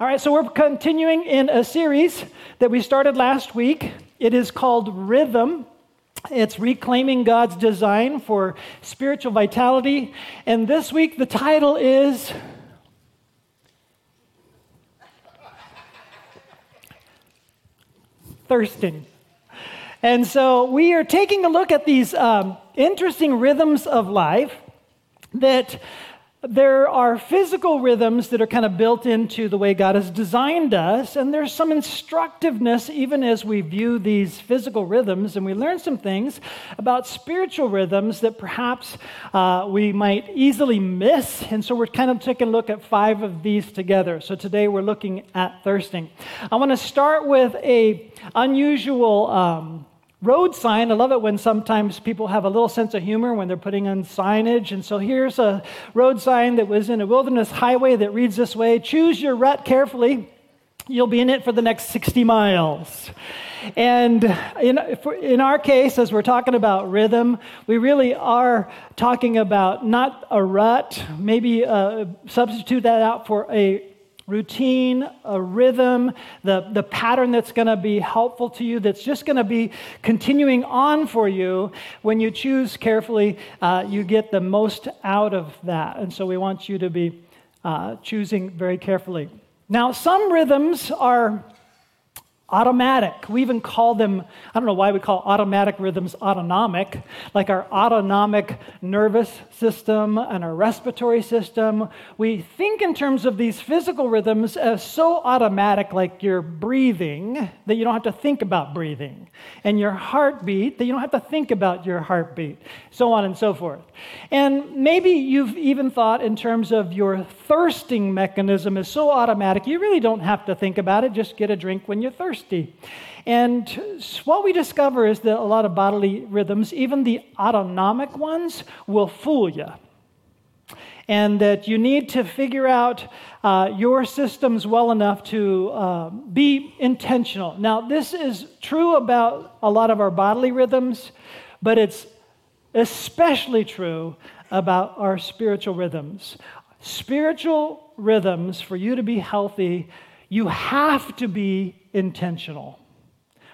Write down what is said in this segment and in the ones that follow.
All right, so we're continuing in a series that we started last week. It is called Rhythm. It's reclaiming God's design for spiritual vitality. And this week, the title is Thirsting. And so we are taking a look at these um, interesting rhythms of life that there are physical rhythms that are kind of built into the way God has designed us, and there's some instructiveness even as we view these physical rhythms, and we learn some things about spiritual rhythms that perhaps uh, we might easily miss. And so we're kind of taking a look at five of these together. So today we're looking at thirsting. I want to start with a unusual. Um, Road sign, I love it when sometimes people have a little sense of humor when they're putting on signage. And so here's a road sign that was in a wilderness highway that reads this way Choose your rut carefully, you'll be in it for the next 60 miles. And in, in our case, as we're talking about rhythm, we really are talking about not a rut, maybe uh, substitute that out for a routine, a rhythm, the, the pattern that's going to be helpful to you, that's just going to be continuing on for you. When you choose carefully, uh, you get the most out of that. And so we want you to be uh, choosing very carefully. Now, some rhythms are automatic. We even call them, I don't know why we call automatic rhythms autonomic, like our autonomic nervous system and our respiratory system. We think in terms of these physical rhythms as so automatic, like your breathing, that you don't have to think about breathing, and your heartbeat, that you don't have to think about your heartbeat, so on and so forth. And maybe you've even thought in terms of your thirsting mechanism is so automatic, you really don't have to think about it, just get a drink when you're thirsty thirsty. And what we discover is that a lot of bodily rhythms, even the autonomic ones, will fool you. And that you need to figure out uh, your systems well enough to uh, be intentional. Now, this is true about a lot of our bodily rhythms, but it's especially true about our spiritual rhythms. Spiritual rhythms, for you to be healthy, you have to be intentional.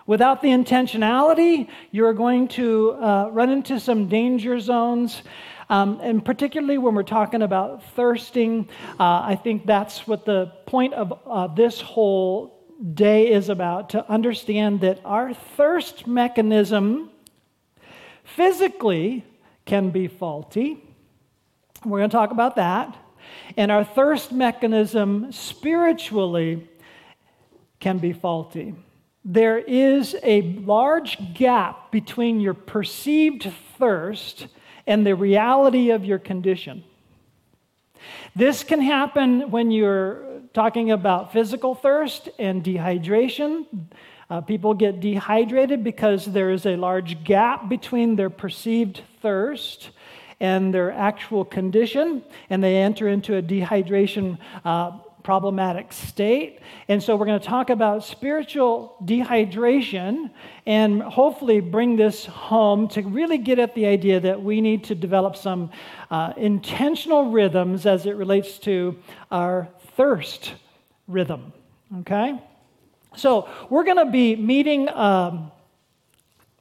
Without the intentionality, you're going to uh, run into some danger zones. Um, and particularly when we're talking about thirsting, uh, I think that's what the point of uh, this whole day is about to understand that our thirst mechanism physically can be faulty. We're going to talk about that. And our thirst mechanism spiritually can be faulty. There is a large gap between your perceived thirst and the reality of your condition. This can happen when you're talking about physical thirst and dehydration. Uh, people get dehydrated because there is a large gap between their perceived thirst and their actual condition, and they enter into a dehydration uh, problematic state. And so we're going to talk about spiritual dehydration and hopefully bring this home to really get at the idea that we need to develop some uh, intentional rhythms as it relates to our thirst rhythm. Okay? So we're going to be meeting. Um,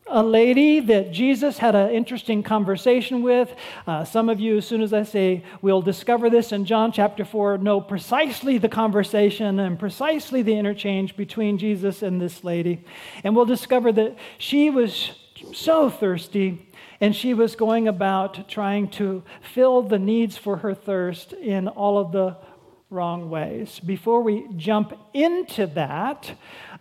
a lady that Jesus had an interesting conversation with. Uh, some of you, as soon as I say we'll discover this in John chapter 4, know precisely the conversation and precisely the interchange between Jesus and this lady. And we'll discover that she was so thirsty and she was going about trying to fill the needs for her thirst in all of the wrong ways. Before we jump into that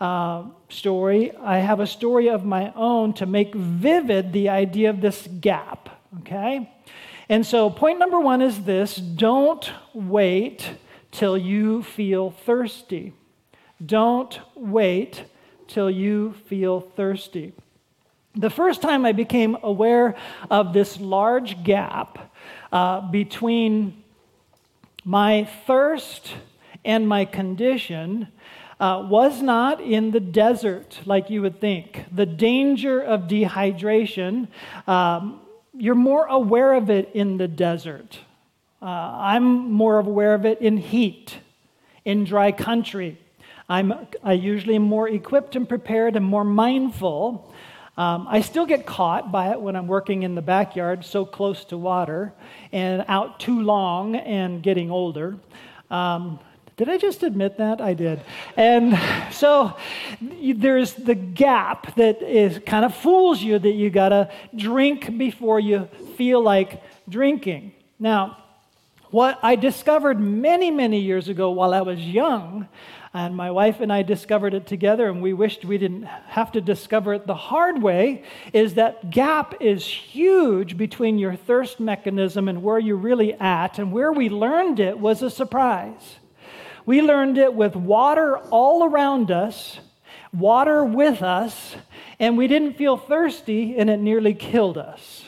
uh, story, I have a story of my own to make vivid the idea of this gap, okay? And so, point number one is this don't wait till you feel thirsty. Don't wait till you feel thirsty. The first time I became aware of this large gap uh, between my thirst and my condition uh, was not in the desert like you would think. The danger of dehydration, um, you're more aware of it in the desert. Uh, I'm more aware of it in heat, in dry country. I'm I usually more equipped and prepared and more mindful. Um, I still get caught by it when I'm working in the backyard, so close to water, and out too long and getting older. Um, did I just admit that? I did. And so there's the gap that is kind of fools you that you got to drink before you feel like drinking. Now, what I discovered many, many years ago while I was young, and my wife and I discovered it together, and we wished we didn't have to discover it the hard way, is that gap is huge between your thirst mechanism and where you're really at. And where we learned it was a surprise. We learned it with water all around us, water with us, and we didn't feel thirsty, and it nearly killed us.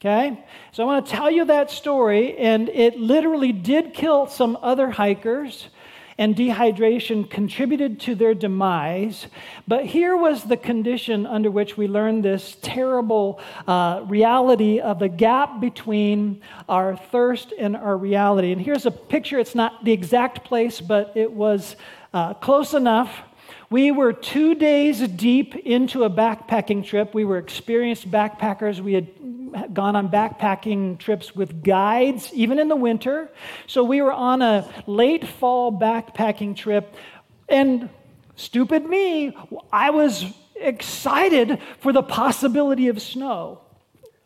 Okay? So I want to tell you that story, and it literally did kill some other hikers and dehydration contributed to their demise. But here was the condition under which we learned this terrible uh, reality of the gap between our thirst and our reality. And here's a picture. It's not the exact place, but it was uh, close enough. We were two days deep into a backpacking trip. We were experienced backpackers. We had gone on backpacking trips with guides, even in the winter. So we were on a late fall backpacking trip, and stupid me, I was excited for the possibility of snow.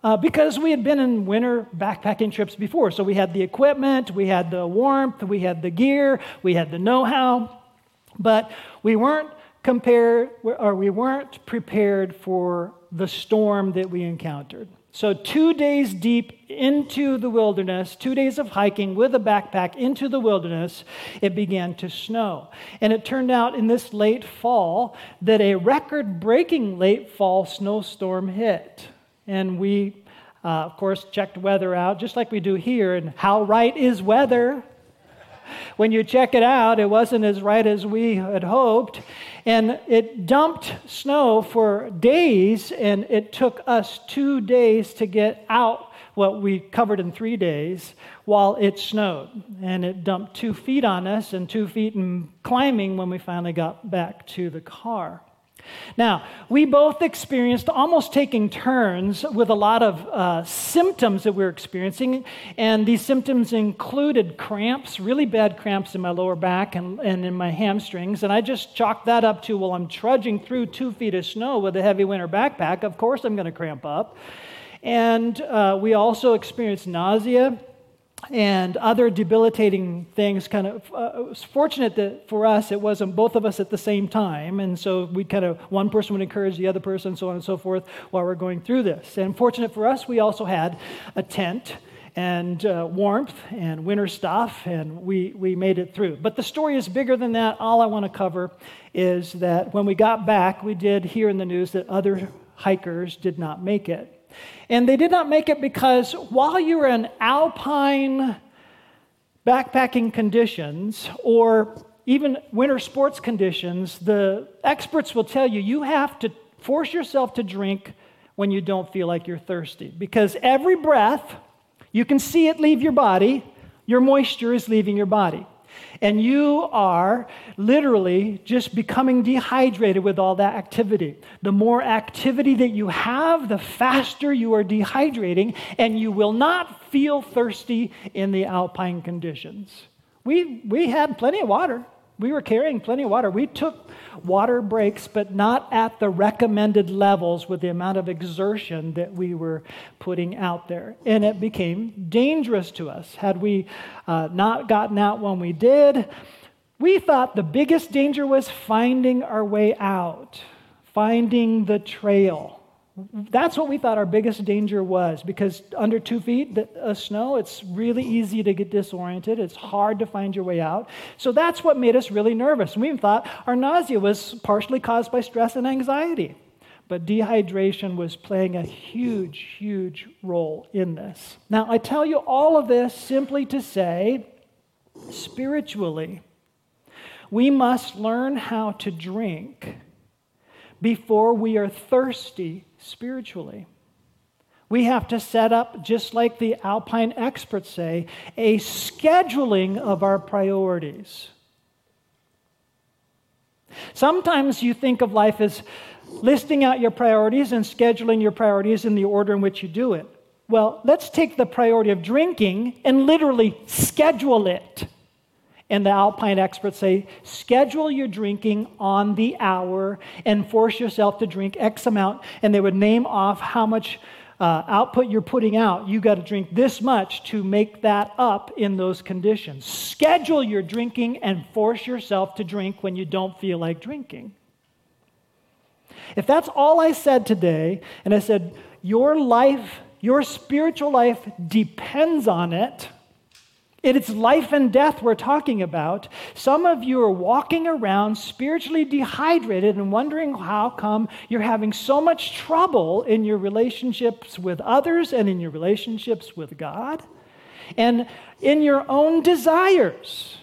Uh, because we had been in winter backpacking trips before. So we had the equipment, we had the warmth, we had the gear, we had the know how, but we weren't compared or we weren't prepared for the storm that we encountered. So, two days deep into the wilderness, two days of hiking with a backpack into the wilderness, it began to snow. And it turned out in this late fall that a record breaking late fall snowstorm hit. And we, uh, of course, checked weather out, just like we do here. And how right is weather? When you check it out, it wasn't as right as we had hoped. And it dumped snow for days, and it took us two days to get out what we covered in three days while it snowed. And it dumped two feet on us and two feet in climbing when we finally got back to the car. Now, we both experienced almost taking turns with a lot of uh, symptoms that we are experiencing, and these symptoms included cramps, really bad cramps in my lower back and, and in my hamstrings. And I just chalked that up to, well, I'm trudging through two feet of snow with a heavy winter backpack. Of course, I'm going to cramp up. And uh, we also experienced nausea and other debilitating things kind of uh, it was fortunate that for us it wasn't both of us at the same time. And so we kind of one person would encourage the other person so on and so forth while we're going through this. And fortunate for us we also had a tent and uh, warmth and winter stuff and we, we made it through. But the story is bigger than that. All i want to cover is that when we got back we did hear in the news that other hikers did not make it and they did not make it because while you're in alpine backpacking conditions or even winter sports conditions, the experts will tell you you have to force yourself to drink when you don't feel like you're thirsty. Because every breath, you can see it leave your body, your moisture is leaving your body. And you are literally just becoming dehydrated with all that activity. The more activity that you have, the faster you are dehydrating, and you will not feel thirsty in the alpine conditions. We, we had plenty of water. We were carrying plenty of water. We took water breaks, but not at the recommended levels with the amount of exertion that we were putting out there. And it became dangerous to us. Had we uh, not gotten out when we did, we thought the biggest danger was finding our way out, finding the trail. That's what we thought our biggest danger was because under two feet of uh, snow, it's really easy to get disoriented. It's hard to find your way out. So that's what made us really nervous. We thought our nausea was partially caused by stress and anxiety. But dehydration was playing a huge, huge role in this. Now, I tell you all of this simply to say, spiritually, we must learn how to drink before we are thirsty spiritually. We have to set up, just like the Alpine experts say, a scheduling of our priorities. Sometimes you think of life as listing out your priorities and scheduling your priorities in the order in which you do it. Well, let's take the priority of drinking and literally schedule it. And the Alpine experts say schedule your drinking on the hour and force yourself to drink X amount. And they would name off how much uh, output you're putting out. You got to drink this much to make that up in those conditions. Schedule your drinking and force yourself to drink when you don't feel like drinking. If that's all I said today, and I said, your life your spiritual life depends on it. It's life and death we're talking about. Some of you are walking around spiritually dehydrated and wondering how come you're having so much trouble in your relationships with others and in your relationships with God and in your own desires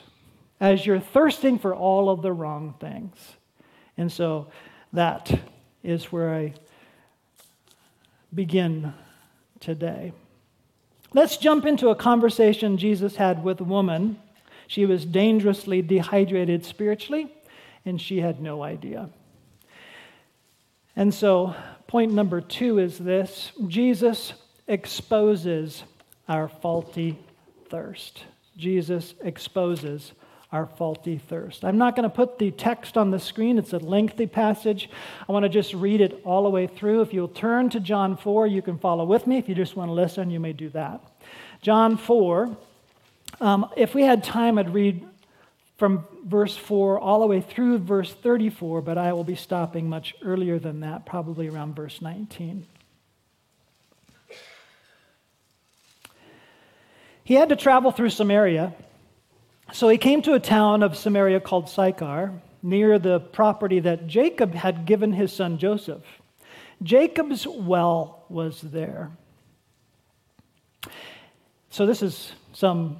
as you're thirsting for all of the wrong things. And so that is where I begin today. Let's jump into a conversation Jesus had with a woman. She was dangerously dehydrated spiritually, and she had no idea. And so, point number two is this Jesus exposes our faulty thirst. Jesus exposes our faulty thirst. I'm not going to put the text on the screen, it's a lengthy passage. I want to just read it all the way through. If you'll turn to John 4, you can follow with me. If you just want to listen, you may do that. John 4, um, if we had time, I'd read from verse 4 all the way through verse 34, but I will be stopping much earlier than that, probably around verse 19. He had to travel through Samaria. So he came to a town of Samaria called Sychar, near the property that Jacob had given his son Joseph. Jacob's well was there. So this is some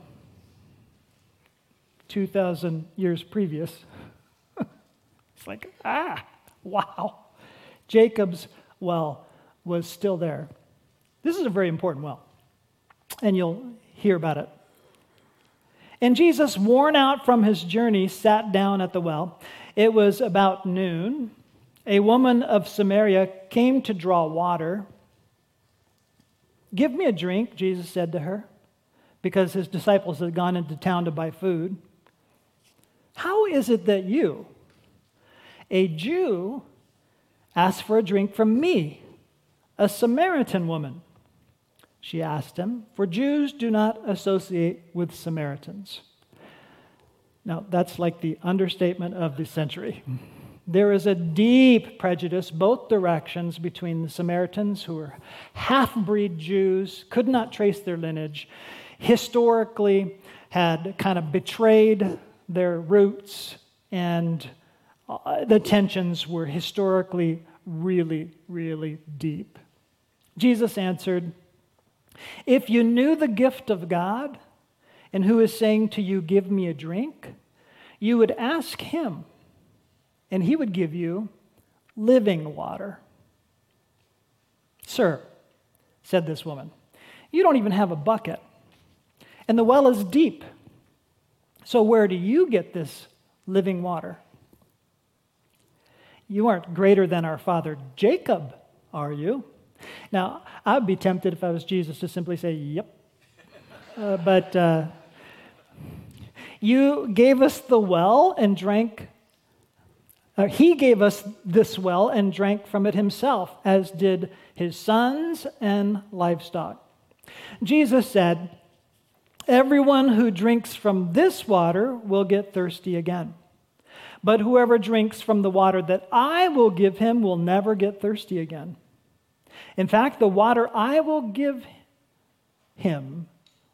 2,000 years previous. it's like, ah, wow. Jacob's well was still there. This is a very important well, and you'll hear about it and Jesus, worn out from his journey, sat down at the well. It was about noon. A woman of Samaria came to draw water. Give me a drink, Jesus said to her, because his disciples had gone into town to buy food. How is it that you, a Jew, ask for a drink from me, a Samaritan woman? She asked him, for Jews do not associate with Samaritans. Now, that's like the understatement of the century. There is a deep prejudice, both directions, between the Samaritans, who were half breed Jews, could not trace their lineage, historically had kind of betrayed their roots, and uh, the tensions were historically really, really deep. Jesus answered, if you knew the gift of God and who is saying to you, Give me a drink, you would ask him, and he would give you living water. Sir, said this woman, you don't even have a bucket, and the well is deep. So where do you get this living water? You aren't greater than our father Jacob, are you? Now, I'd be tempted if I was Jesus to simply say, Yep. Uh, but uh, you gave us the well and drank. Uh, he gave us this well and drank from it himself, as did his sons and livestock. Jesus said, Everyone who drinks from this water will get thirsty again. But whoever drinks from the water that I will give him will never get thirsty again. In fact, the water I will give him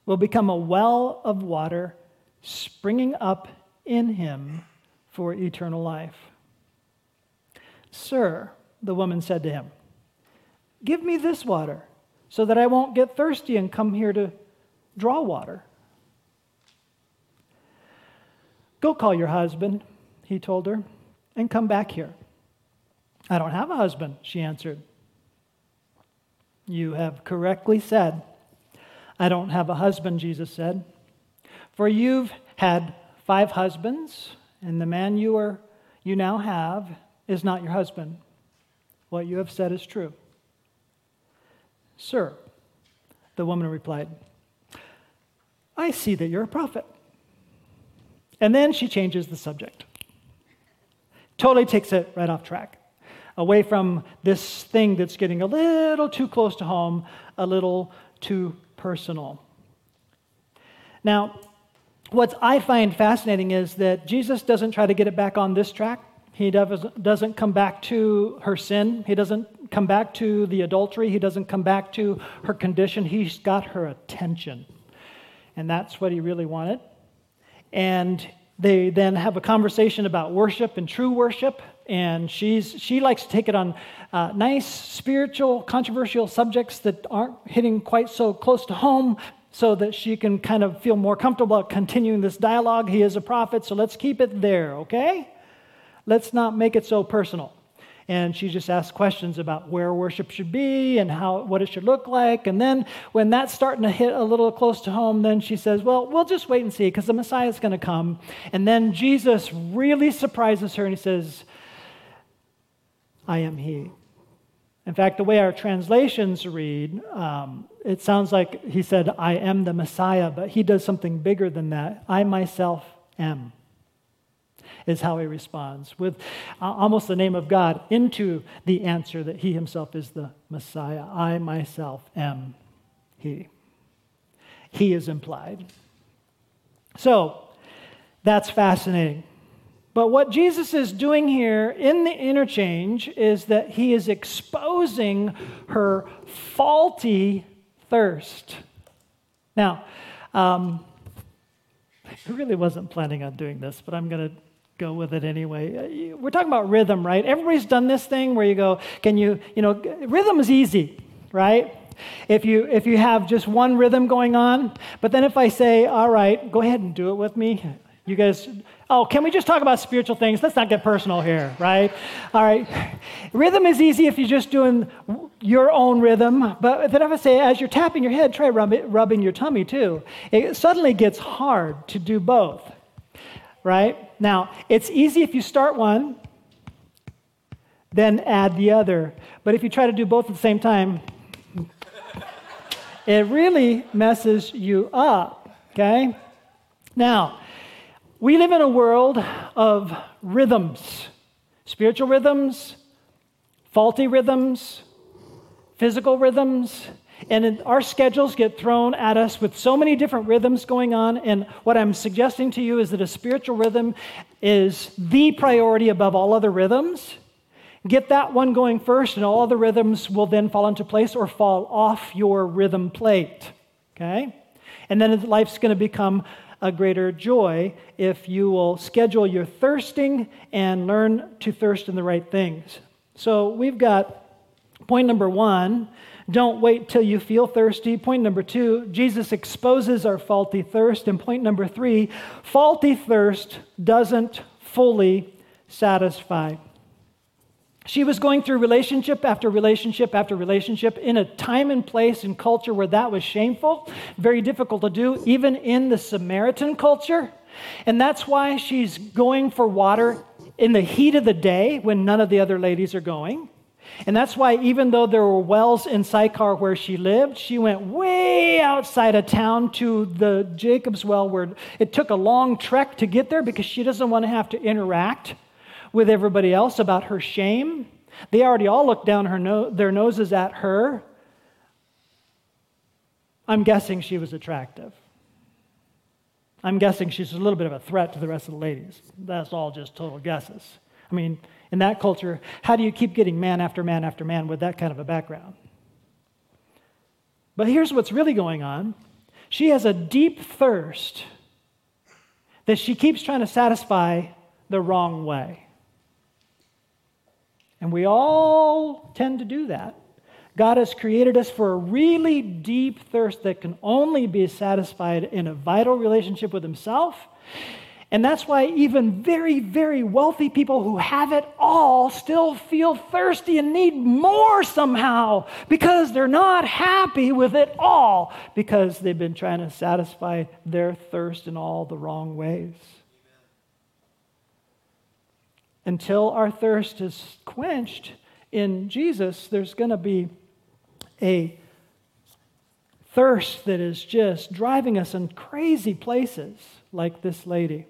will become a well of water springing up in him for eternal life. Sir, the woman said to him, Give me this water so that I won't get thirsty and come here to draw water. Go call your husband, he told her, and come back here. I don't have a husband, she answered. You have correctly said, I don't have a husband, Jesus said. For you've had five husbands, and the man you are you now have is not your husband. What you have said is true. Sir, the woman replied, I see that you're a prophet. And then she changes the subject. Totally takes it right off track, away from this thing that's getting a little too close to home, a little too personal. Now, what I find fascinating is that Jesus doesn't try to get it back on this track. He doesn't come back to her sin. He doesn't come back to the adultery. He doesn't come back to her condition. He's got her attention. And that's what he really wanted. And they then have a conversation about worship and true worship. And she's, she likes to take it on uh, nice, spiritual, controversial subjects that aren't hitting quite so close to home so that she can kind of feel more comfortable continuing this dialogue. He is a prophet, so let's keep it there, okay? Let's not make it so personal. And she just asks questions about where worship should be and how what it should look like. And then when that's starting to hit a little close to home, then she says, Well, we'll just wait and see because the Messiah is going to come. And then Jesus really surprises her and he says, I am he. In fact, the way our translations read, um, it sounds like he said, I am the Messiah, but he does something bigger than that. I myself am is how he responds, with uh, almost the name of God into the answer that he himself is the Messiah. I myself am he. He is implied. So, that's fascinating. But what Jesus is doing here in the interchange is that he is exposing her faulty thirst. Now, um, I really wasn't planning on doing this, but I'm going to go with it anyway. Uh, we're talking about rhythm, right? Everybody's done this thing where you go, can you, you know, rhythm is easy, right? If you if you have just one rhythm going on, but then if I say, all right, go ahead and do it with me. You guys, oh, can we just talk about spiritual things? Let's not get personal here, right? All right. Rhythm is easy if you're just doing your own rhythm, but then if I say, as you're tapping your head, try rubbing your tummy too. It suddenly gets hard to do both right? Now, it's easy if you start one, then add the other. But if you try to do both at the same time, it really messes you up, okay? Now, we live in a world of rhythms spiritual rhythms, faulty rhythms, physical rhythms, and our schedules get thrown at us with so many different rhythms going on. And what I'm suggesting to you is that a spiritual rhythm is the priority above all other rhythms. Get that one going first, and all other rhythms will then fall into place or fall off your rhythm plate. Okay? And then life's going to become a greater joy if you will schedule your thirsting and learn to thirst in the right things. So we've got point number one don't wait till you feel thirsty. Point number two, Jesus exposes our faulty thirst. And point number three, faulty thirst doesn't fully satisfy. She was going through relationship after relationship after relationship in a time and place and culture where that was shameful, very difficult to do, even in the Samaritan culture. And that's why she's going for water in the heat of the day when none of the other ladies are going. And that's why, even though there were wells in Sychar where she lived, she went way outside of town to the Jacob's well, where it took a long trek to get there because she doesn't want to have to interact with everybody else about her shame. They already all looked down her no- their noses at her. I'm guessing she was attractive. I'm guessing she's a little bit of a threat to the rest of the ladies. That's all just total guesses. I mean, in that culture, how do you keep getting man after man after man with that kind of a background? But here's what's really going on she has a deep thirst that she keeps trying to satisfy the wrong way. And we all tend to do that. God has created us for a really deep thirst that can only be satisfied in a vital relationship with Himself and that's why even very, very wealthy people who have it all still feel thirsty and need more somehow because they're not happy with it all because they've been trying to satisfy their thirst in all the wrong ways. Until our thirst is quenched in Jesus, there's going to be a thirst that is just driving us in crazy places, like this lady.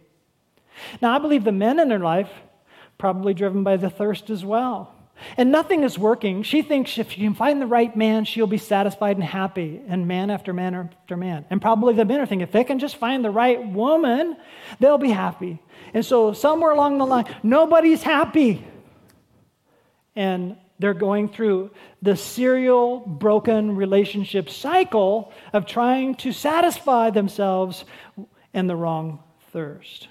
Now, I believe the men in her life probably driven by the thirst as well. And nothing is working. She thinks if she can find the right man, she'll be satisfied and happy, and man after man after man. And probably the men are thinking if they can just find the right woman, they'll be happy. And so, somewhere along the line, nobody's happy. And they're going through the serial broken relationship cycle of trying to satisfy themselves in the wrong thirst.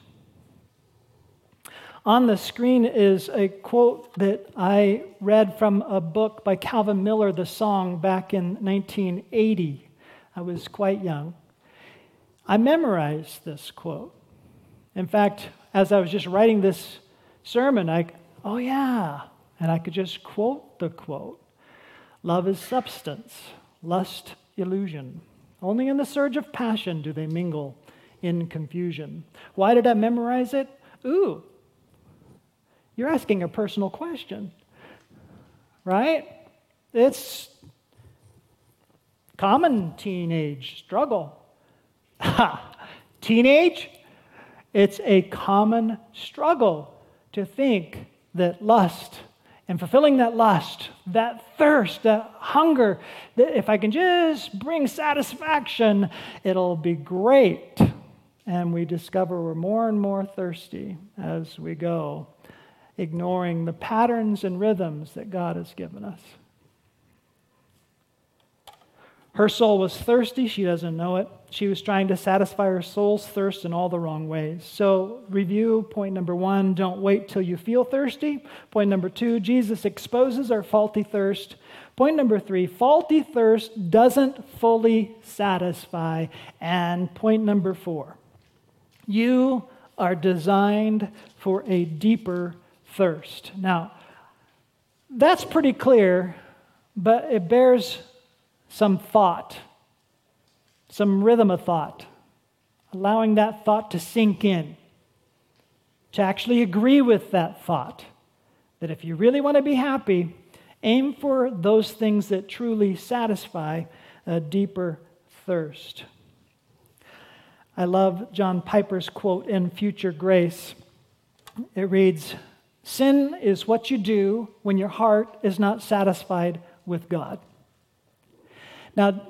On the screen is a quote that I read from a book by Calvin Miller, The Song, back in 1980. I was quite young. I memorized this quote. In fact, as I was just writing this sermon, I, oh yeah, and I could just quote the quote Love is substance, lust, illusion. Only in the surge of passion do they mingle in confusion. Why did I memorize it? Ooh, you're asking a personal question, right? It's common teenage struggle. teenage? It's a common struggle to think that lust and fulfilling that lust, that thirst, that hunger, that if I can just bring satisfaction, it'll be great. And we discover we're more and more thirsty as we go ignoring the patterns and rhythms that God has given us. Her soul was thirsty. She doesn't know it. She was trying to satisfy her soul's thirst in all the wrong ways. So, review point number one don't wait till you feel thirsty. Point number two Jesus exposes our faulty thirst. Point number three faulty thirst doesn't fully satisfy. And point number four you are designed for a deeper thirst. Now, that's pretty clear, but it bears some thought, some rhythm of thought, allowing that thought to sink in, to actually agree with that thought. That if you really want to be happy, aim for those things that truly satisfy a deeper thirst. I love John Piper's quote in Future Grace. It reads, Sin is what you do when your heart is not satisfied with God. Now,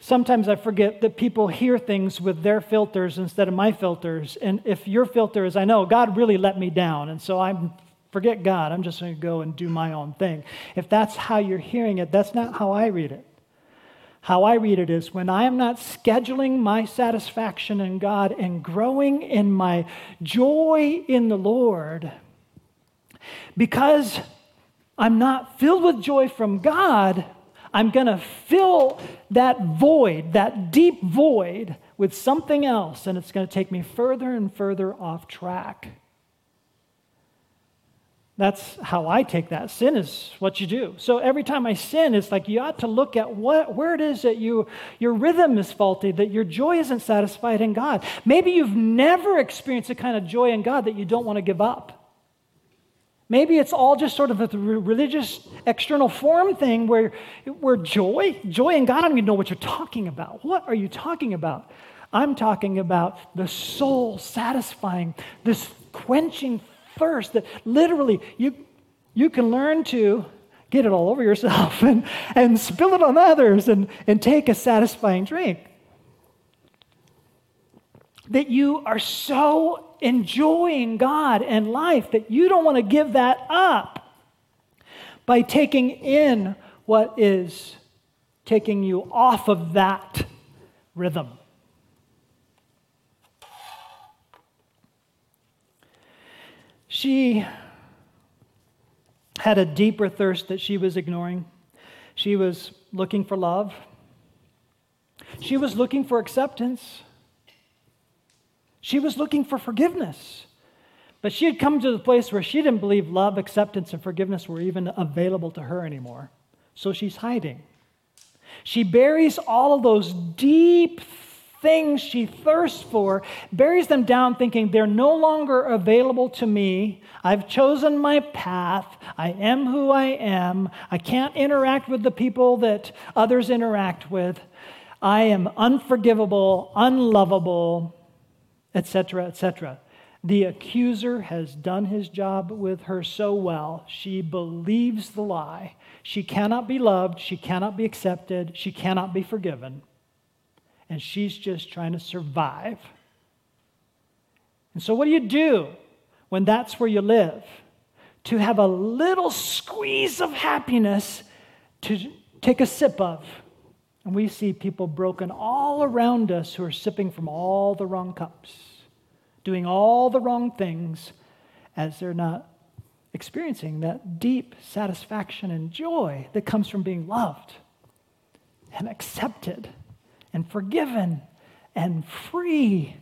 sometimes I forget that people hear things with their filters instead of my filters. And if your filter is, I know God really let me down, and so I'm forget God, I'm just going to go and do my own thing. If that's how you're hearing it, that's not how I read it. How I read it is when I am not scheduling my satisfaction in God and growing in my joy in the Lord, because I'm not filled with joy from God, I'm going to fill that void, that deep void, with something else, and it's going to take me further and further off track. That's how I take that. Sin is what you do. So every time I sin, it's like you ought to look at what, where it is that you, your rhythm is faulty, that your joy isn't satisfied in God. Maybe you've never experienced a kind of joy in God that you don't want to give up. Maybe it's all just sort of a religious external form thing where, where joy, joy in God, I don't even know what you're talking about. What are you talking about? I'm talking about the soul satisfying, this quenching thirst that literally you, you can learn to get it all over yourself and, and spill it on others and, and take a satisfying drink. That you are so enjoying God and life that you don't want to give that up by taking in what is taking you off of that rhythm. She had a deeper thirst that she was ignoring. She was looking for love. She was looking for acceptance. She was looking for forgiveness. But she had come to the place where she didn't believe love, acceptance, and forgiveness were even available to her anymore. So she's hiding. She buries all of those deep things she thirsts for, buries them down, thinking they're no longer available to me. I've chosen my path. I am who I am. I can't interact with the people that others interact with. I am unforgivable, unlovable, etc., etc. The accuser has done his job with her so well. She believes the lie. She cannot be loved. She cannot be accepted. She cannot be forgiven. And she's just trying to survive. And so, what do you do when that's where you live? To have a little squeeze of happiness to take a sip of. And we see people broken all around us who are sipping from all the wrong cups doing all the wrong things as they're not experiencing that deep satisfaction and joy that comes from being loved and accepted and forgiven and free.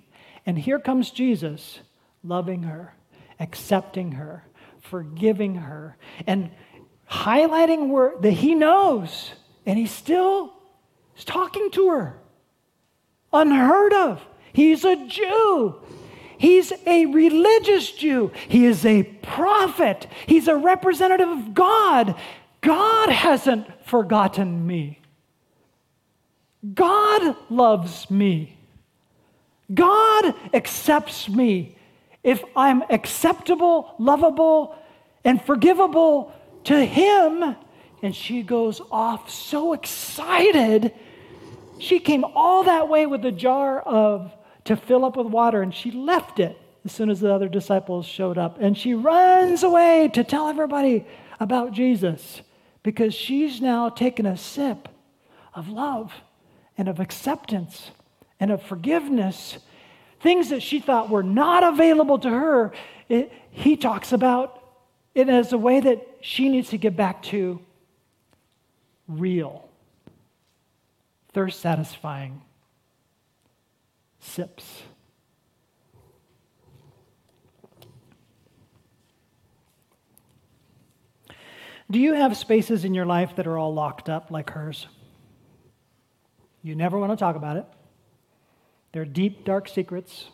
And here comes Jesus loving her, accepting her, forgiving her, and highlighting where that he knows, and he still is talking to her. Unheard of. He's a Jew. He's a religious Jew. He is a prophet. He's a representative of God. God hasn't forgotten me. God loves me. God accepts me. If I'm acceptable, lovable, and forgivable to Him, and she goes off so excited. She came all that way with a jar of to fill up with water, and she left it as soon as the other disciples showed up. And she runs away to tell everybody about Jesus because she's now taken a sip of love and of acceptance and of forgiveness. Things that she thought were not available to her, it, he talks about it as a way that she needs to get back to real, thirst satisfying sips. Do you have spaces in your life that are all locked up like hers? You never want to talk about it. They're deep, dark secrets.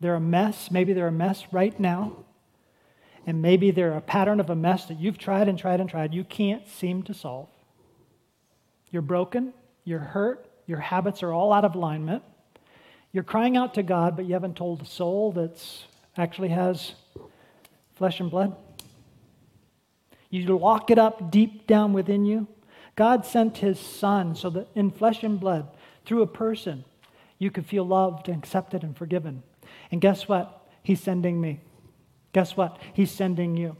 They're a mess. Maybe they're a mess right now. And maybe they're a pattern of a mess that you've tried and tried and tried. You can't seem to solve. You're broken. You're hurt. Your habits are all out of alignment. You're crying out to God, but you haven't told the soul that's actually has flesh and blood. You lock it up deep down within you. God sent his son so that in flesh and blood, through a person, you could feel loved and accepted and forgiven. And guess what? He's sending me. Guess what? He's sending you.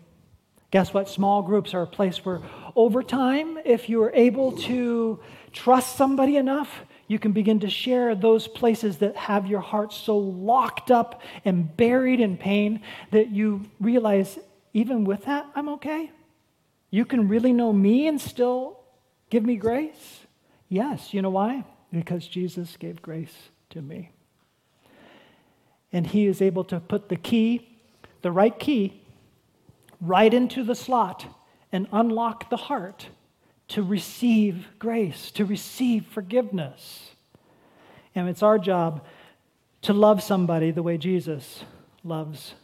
Guess what? Small groups are a place where, over time, if you are able to trust somebody enough, you can begin to share those places that have your heart so locked up and buried in pain that you realize, even with that, I'm okay. You can really know me and still give me grace? Yes. You know why? Because Jesus gave grace to me. And he is able to put the key, the right key, right into the slot and unlock the heart to receive grace, to receive forgiveness. And it's our job to love somebody the way Jesus loves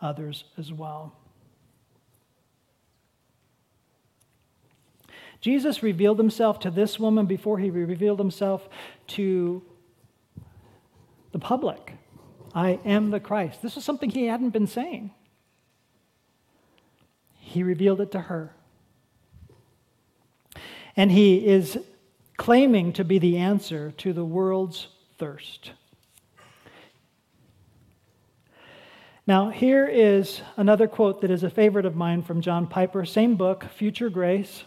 others as well. Jesus revealed himself to this woman before he revealed himself to the public. I am the Christ. This was something he hadn't been saying. He revealed it to her. And he is claiming to be the answer to the world's thirst. Now, here is another quote that is a favorite of mine from John Piper, same book, Future Grace.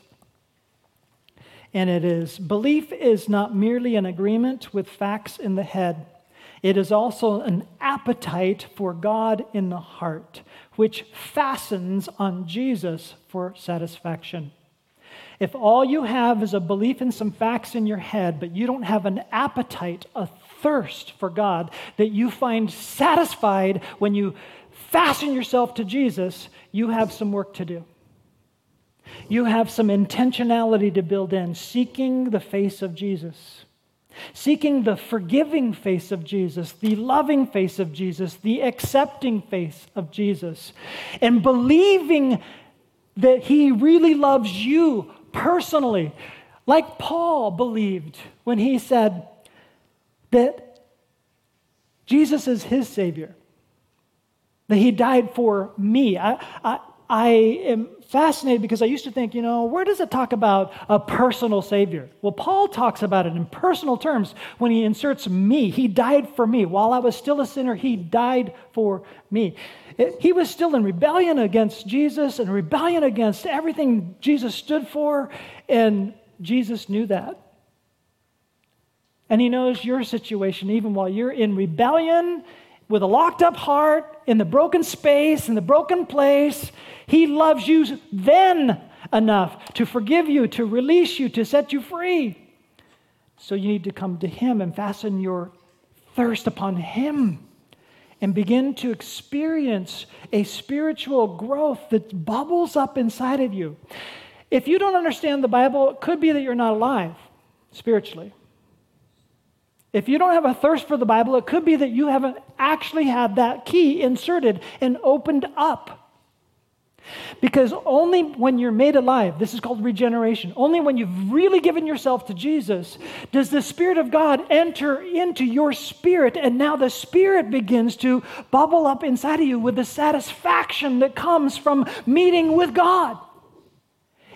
And it is Belief is not merely an agreement with facts in the head, it is also an appetite for God in the heart, which fastens on Jesus for satisfaction. If all you have is a belief in some facts in your head, but you don't have an appetite, a thirst for God that you find satisfied when you fasten yourself to Jesus, you have some work to do. You have some intentionality to build in, seeking the face of Jesus. Seeking the forgiving face of Jesus, the loving face of Jesus, the accepting face of Jesus, and believing that He really loves you personally, like Paul believed when he said that Jesus is his Savior, that He died for me. I, I, I am fascinated because I used to think, you know, where does it talk about a personal Savior? Well, Paul talks about it in personal terms when he inserts me. He died for me. While I was still a sinner, he died for me. He was still in rebellion against Jesus and rebellion against everything Jesus stood for, and Jesus knew that. And he knows your situation even while you're in rebellion with a locked up heart in the broken space, in the broken place. He loves you then enough to forgive you, to release you, to set you free. So you need to come to Him and fasten your thirst upon Him and begin to experience a spiritual growth that bubbles up inside of you. If you don't understand the Bible, it could be that you're not alive spiritually. If you don't have a thirst for the Bible, it could be that you haven't actually had that key inserted and opened up. Because only when you're made alive, this is called regeneration, only when you've really given yourself to Jesus does the Spirit of God enter into your spirit. And now the Spirit begins to bubble up inside of you with the satisfaction that comes from meeting with God.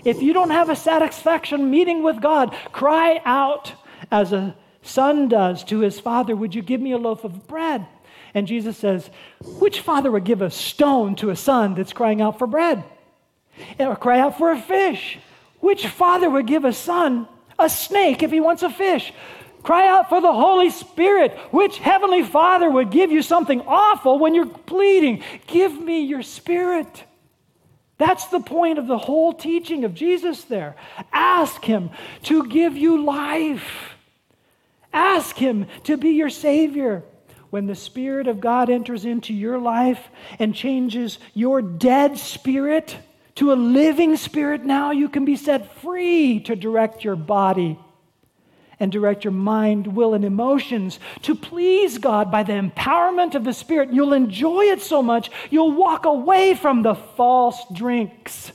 If you don't have a satisfaction meeting with God, cry out as a son does to his father, Would you give me a loaf of bread? And Jesus says, Which father would give a stone to a son that's crying out for bread? Eh, or cry out for a fish? Which father would give a son a snake if he wants a fish? Cry out for the Holy Spirit. Which heavenly father would give you something awful when you're pleading? Give me your spirit. That's the point of the whole teaching of Jesus there. Ask him to give you life. Ask Him to be your Savior. When the Spirit of God enters into your life and changes your dead spirit to a living spirit, now you can be set free to direct your body and direct your mind, will, and emotions to please God by the empowerment of the Spirit. You'll enjoy it so much, you'll walk away from the false drinks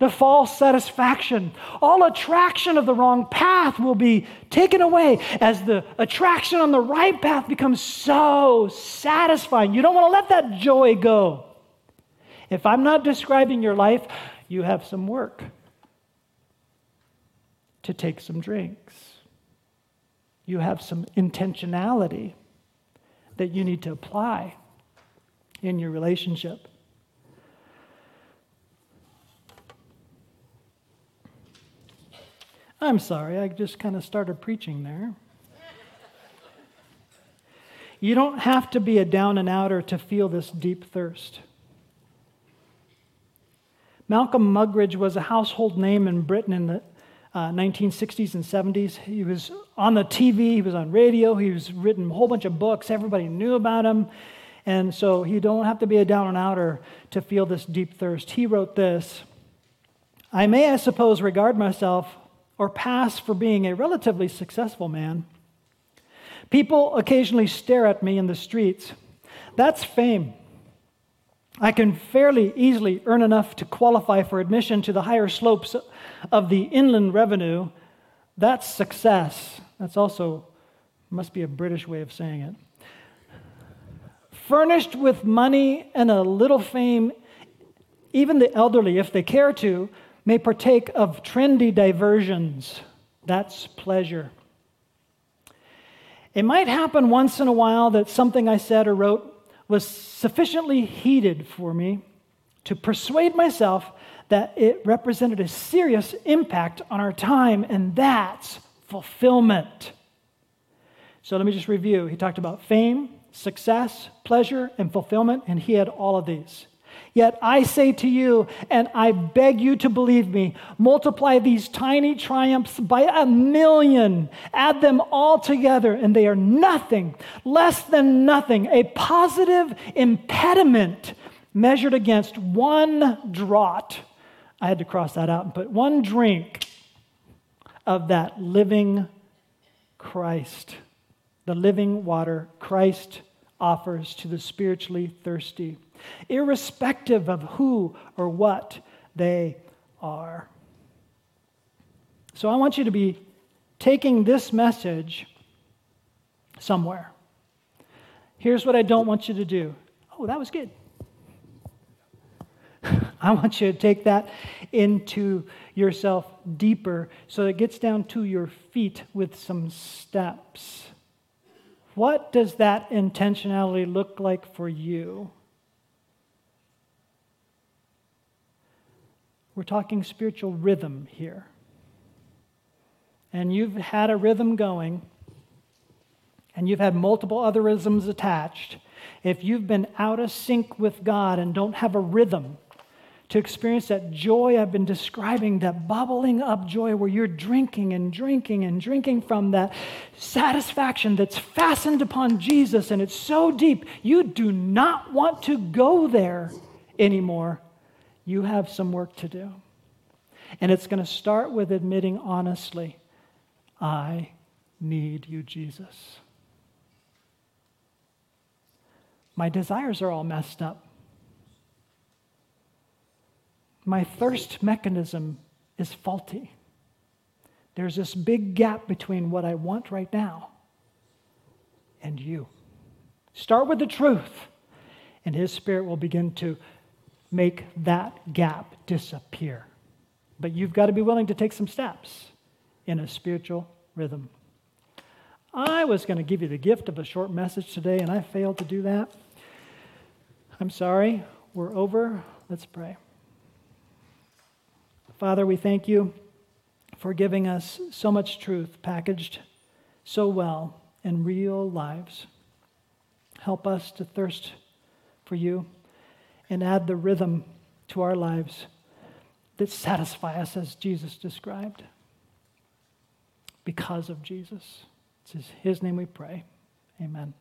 the false satisfaction. All attraction of the wrong path will be taken away as the attraction on the right path becomes so satisfying. You don't want to let that joy go. If I'm not describing your life, you have some work to take some drinks. You have some intentionality that you need to apply in your relationship. I'm sorry, I just kind of started preaching there. You don't have to be a down and outer to feel this deep thirst. Malcolm Muggeridge was a household name in Britain in the uh, 1960s and 70s. He was on the TV, he was on radio, he was written a whole bunch of books. Everybody knew about him. And so you don't have to be a down and outer to feel this deep thirst. He wrote this I may, I suppose, regard myself or pass for being a relatively successful man. People occasionally stare at me in the streets. That's fame. I can fairly easily earn enough to qualify for admission to the higher slopes of the inland revenue. That's success. That's also, must be a British way of saying it. Furnished with money and a little fame, even the elderly, if they care to, may partake of trendy diversions. That's pleasure. It might happen once in a while that something I said or wrote was sufficiently heated for me to persuade myself that it represented a serious impact on our time, and that's fulfillment. So let me just review. He talked about fame, success, pleasure, and fulfillment, and he had all of these. Yet I say to you, and I beg you to believe me, multiply these tiny triumphs by a million, add them all together, and they are nothing, less than nothing, a positive impediment measured against one draught. I had to cross that out and put one drink of that living Christ, the living water Christ offers to the spiritually thirsty, irrespective of who or what they are. So I want you to be taking this message somewhere. Here's what I don't want you to do. Oh, that was good. I want you to take that into yourself deeper so it gets down to your feet with some steps. What does that intentionality look like for you? We're talking spiritual rhythm here. And you've had a rhythm going, and you've had multiple other rhythms attached. If you've been out of sync with God and don't have a rhythm, to experience that joy I've been describing, that bubbling up joy where you're drinking and drinking and drinking from that satisfaction that's fastened upon Jesus and it's so deep, you do not want to go there anymore. You have some work to do. And it's going to start with admitting honestly, I need you, Jesus. My desires are all messed up. My thirst mechanism is faulty. There's this big gap between what I want right now and you. Start with the truth, and His Spirit will begin to make that gap disappear. But you've got to be willing to take some steps in a spiritual rhythm. I was going to give you the gift of a short message today, and I failed to do that. I'm sorry. We're over. Let's pray. Father, we thank you for giving us so much truth packaged so well in real lives. Help us to thirst for you and add the rhythm to our lives that satisfy us as Jesus described. Because of Jesus. It's his name we pray. Amen.